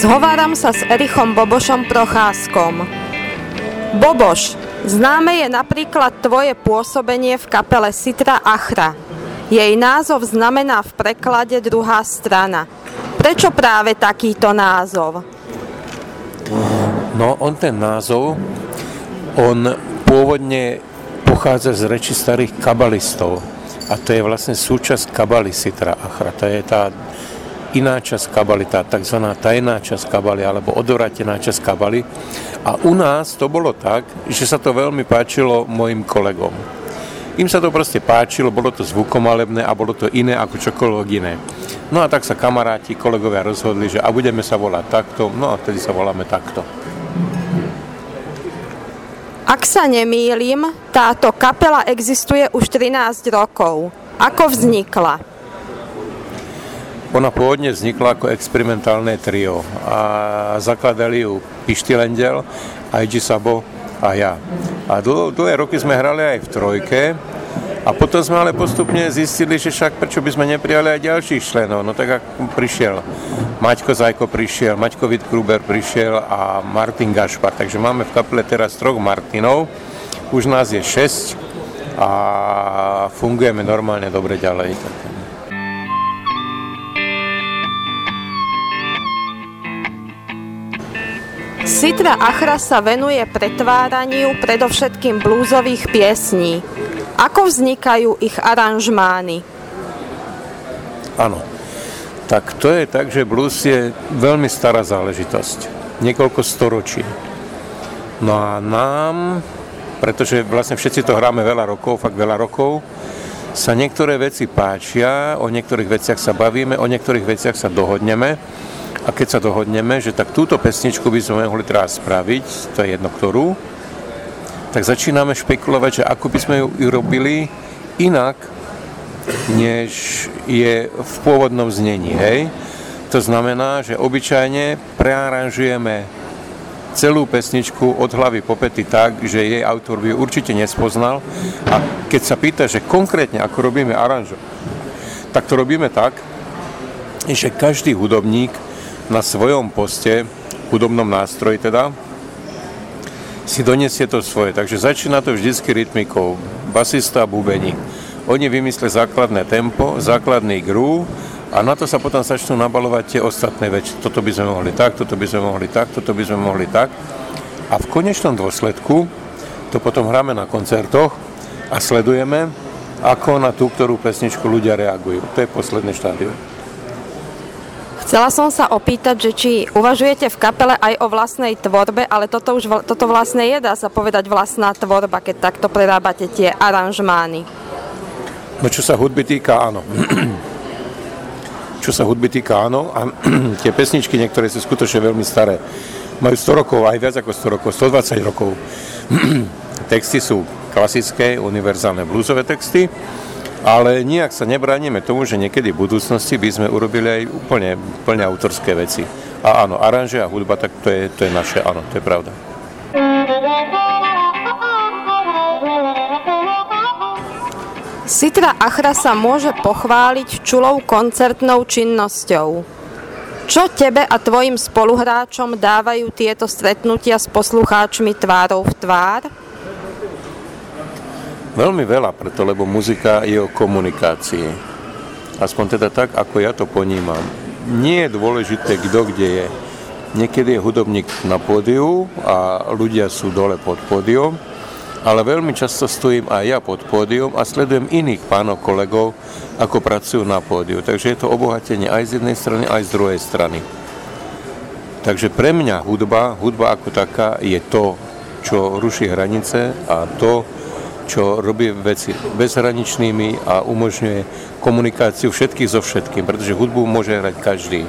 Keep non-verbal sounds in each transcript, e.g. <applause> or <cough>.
Zhováram sa s Erichom Bobošom Procházkom. Boboš, známe je napríklad tvoje pôsobenie v kapele Sitra Achra. Jej názov znamená v preklade druhá strana. Prečo práve takýto názov? No, on ten názov, on pôvodne pochádza z reči starých kabalistov. A to je vlastne súčasť kabaly Sitra Achra. To je tá iná časť kabaly, tá tzv. tajná časť kabaly alebo odvratená časť kabaly. A u nás to bolo tak, že sa to veľmi páčilo mojim kolegom. Im sa to proste páčilo, bolo to zvukomalebné a bolo to iné ako čokoľvek iné. No a tak sa kamaráti, kolegovia rozhodli, že a budeme sa volať takto, no a vtedy sa voláme takto. Ak sa nemýlim, táto kapela existuje už 13 rokov. Ako vznikla? Ona pôvodne vznikla ako experimentálne trio a zakladali ju Pišty Lendel, Aiji Sabo a ja. A dlho, dlhé roky sme hrali aj v trojke, a potom sme ale postupne zistili, že však prečo by sme neprijali aj ďalších členov. No tak ak prišiel Maťko Zajko prišiel, Maťko Witkruber prišiel a Martin Gašpar. Takže máme v kapele teraz troch Martinov. Už nás je 6 a fungujeme normálne dobre ďalej. Sitra Achra sa venuje pretváraniu predovšetkým blúzových piesní. Ako vznikajú ich aranžmány? Áno. Tak to je tak, že blues je veľmi stará záležitosť. Niekoľko storočí. No a nám, pretože vlastne všetci to hráme veľa rokov, fakt veľa rokov, sa niektoré veci páčia, o niektorých veciach sa bavíme, o niektorých veciach sa dohodneme. A keď sa dohodneme, že tak túto pesničku by sme mohli teraz spraviť, to je jedno ktorú, tak začíname špekulovať, že ako by sme ju robili inak, než je v pôvodnom znení. Hej? To znamená, že obyčajne prearanžujeme celú pesničku od hlavy po pety tak, že jej autor by ju určite nespoznal. A keď sa pýta, že konkrétne ako robíme aranžo, tak to robíme tak, že každý hudobník na svojom poste, hudobnom nástroji teda, si donesie to svoje. Takže začína to vždycky rytmikou. Basista a bubení. Oni vymyslia základné tempo, základný groove a na to sa potom začnú nabalovať tie ostatné veci. Toto by sme mohli tak, toto by sme mohli tak, toto by sme mohli tak. A v konečnom dôsledku to potom hráme na koncertoch a sledujeme, ako na tú, ktorú pesničku ľudia reagujú. To je posledné štádium. Chcela som sa opýtať, že či uvažujete v kapele aj o vlastnej tvorbe, ale toto už toto vlastne je, dá sa povedať, vlastná tvorba, keď takto prerábate tie aranžmány. No čo sa hudby týka, áno. <clears throat> čo sa hudby týka, áno. A <clears throat> tie pesničky, niektoré sú skutočne veľmi staré. Majú 100 rokov, aj viac ako 100 rokov, 120 rokov. <clears throat> texty sú klasické, univerzálne bluesové texty ale nijak sa nebránime tomu, že niekedy v budúcnosti by sme urobili aj úplne plne autorské veci. A áno, aranže a hudba, tak to je, to je naše, áno, to je pravda. Sitra Achra sa môže pochváliť čulou koncertnou činnosťou. Čo tebe a tvojim spoluhráčom dávajú tieto stretnutia s poslucháčmi tvárov v tvár? Veľmi veľa preto, lebo muzika je o komunikácii. Aspoň teda tak, ako ja to ponímam. Nie je dôležité, kto kde je. Niekedy je hudobník na pódiu a ľudia sú dole pod pódium, ale veľmi často stojím aj ja pod pódium a sledujem iných pánov kolegov, ako pracujú na pódiu. Takže je to obohatenie aj z jednej strany, aj z druhej strany. Takže pre mňa hudba, hudba ako taká je to, čo ruší hranice a to, čo robí veci bezhraničnými a umožňuje komunikáciu všetkých so všetkým, pretože hudbu môže hrať každý.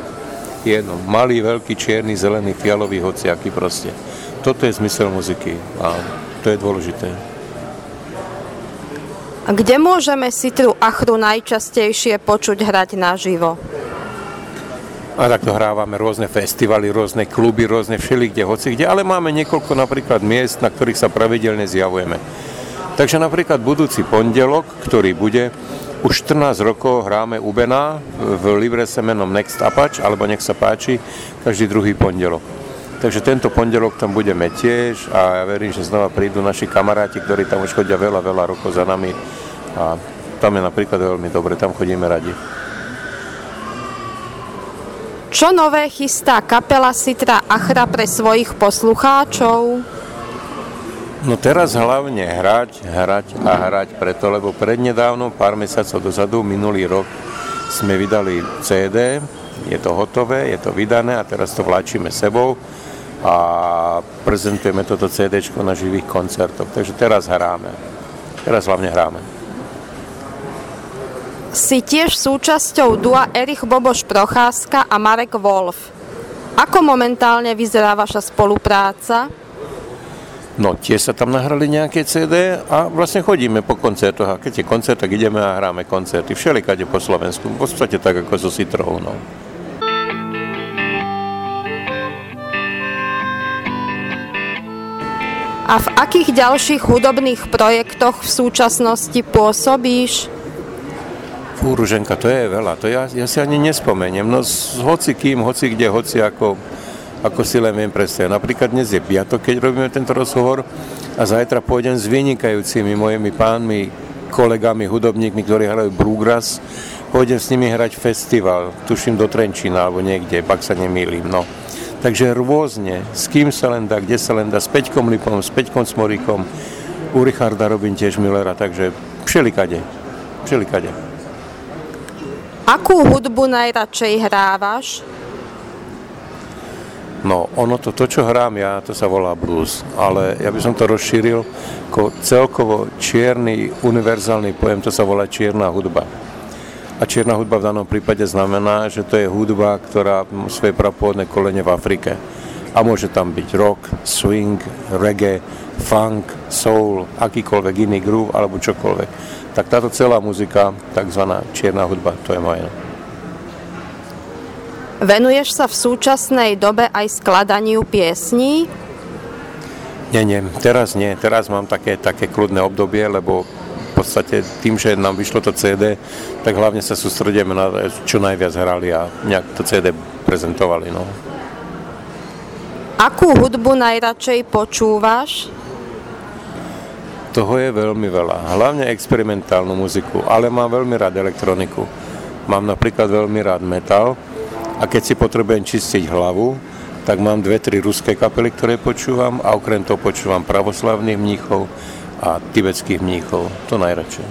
Jedno, malý, veľký, čierny, zelený, fialový, hociaký proste. Toto je zmysel muziky a to je dôležité. A kde môžeme Sitru Achru najčastejšie počuť hrať naživo? A takto hrávame rôzne festivaly, rôzne kluby, rôzne všelikde, hoci kde, ale máme niekoľko napríklad miest, na ktorých sa pravidelne zjavujeme. Takže napríklad budúci pondelok, ktorý bude, Už 14 rokov hráme u Bena v Libre menom Next Apač, alebo nech sa páči, každý druhý pondelok. Takže tento pondelok tam budeme tiež a ja verím, že znova prídu naši kamaráti, ktorí tam už chodia veľa, veľa rokov za nami a tam je napríklad veľmi dobre, tam chodíme radi. Čo nové chystá kapela Sitra Achra pre svojich poslucháčov? No teraz hlavne hrať, hrať a hrať preto, lebo prednedávno, pár mesiacov dozadu, minulý rok, sme vydali CD, je to hotové, je to vydané a teraz to vláčime sebou a prezentujeme toto CD na živých koncertoch. Takže teraz hráme. Teraz hlavne hráme. Si tiež súčasťou dua Erich Boboš Procházka a Marek Wolf. Ako momentálne vyzerá vaša spolupráca? No, tiež sa tam nahrali nejaké CD a vlastne chodíme po koncertoch a keď je koncert, tak ideme a hráme koncerty. Všelikade po Slovensku, v podstate tak ako so Citrou, no. A v akých ďalších hudobných projektoch v súčasnosti pôsobíš? Fú, Ruženka, to je veľa, to ja, ja si ani nespomeniem. No s hoci kým, hoci kde, hoci ako ako si len viem predstaviť. Napríklad dnes je piatok, keď robíme tento rozhovor a zajtra pôjdem s vynikajúcimi mojimi pánmi, kolegami, hudobníkmi, ktorí hrajú Brugras. Pôjdem s nimi hrať festival, tuším do Trenčína alebo niekde, pak sa nemýlim. No. Takže rôzne, s kým sa len dá, kde sa len dá, s Peťkom Lipom, s Peťkom Smoríkom, u Richarda robím tiež Millera, takže všelikade, všelikade. Akú hudbu najradšej hrávaš? No, ono to, to, čo hrám ja, to sa volá blues, ale ja by som to rozšíril ako celkovo čierny, univerzálny pojem, to sa volá čierna hudba. A čierna hudba v danom prípade znamená, že to je hudba, ktorá má svoje prapôvodné kolene v Afrike. A môže tam byť rock, swing, reggae, funk, soul, akýkoľvek iný groove alebo čokoľvek. Tak táto celá muzika, takzvaná čierna hudba, to je moje. Venuješ sa v súčasnej dobe aj skladaniu piesní? Nie, nie, teraz nie. Teraz mám také, také kľudné obdobie, lebo v podstate tým, že nám vyšlo to CD, tak hlavne sa sústredíme na čo najviac hrali a nejak to CD prezentovali. No. Akú hudbu najradšej počúvaš? Toho je veľmi veľa. Hlavne experimentálnu muziku, ale mám veľmi rád elektroniku. Mám napríklad veľmi rád metal, a keď si potrebujem čistiť hlavu, tak mám dve, tri ruské kapely, ktoré počúvam a okrem toho počúvam pravoslavných mníchov a tibetských mníchov. To najradšej.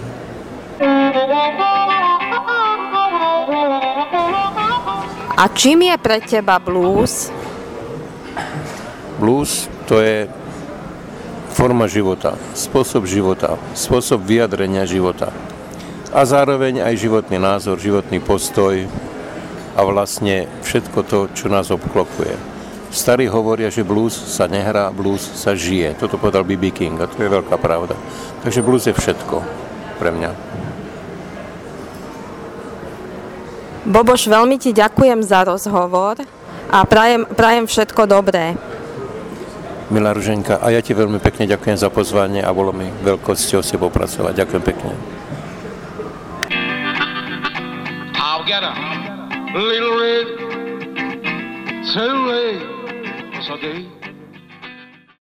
A čím je pre teba blues? Blues to je forma života, spôsob života, spôsob vyjadrenia života. A zároveň aj životný názor, životný postoj, a vlastne všetko to, čo nás obklopuje. Starí hovoria, že blues sa nehrá, blues sa žije. Toto povedal B.B. King a to je veľká pravda. Takže blues je všetko pre mňa. Boboš, veľmi ti ďakujem za rozhovor a prajem, prajem všetko dobré. Milá Ruženka, a ja ti veľmi pekne ďakujem za pozvanie a bolo mi veľkosťou s tebou pracovať. Ďakujem pekne. I'll get Little red, so red, so day.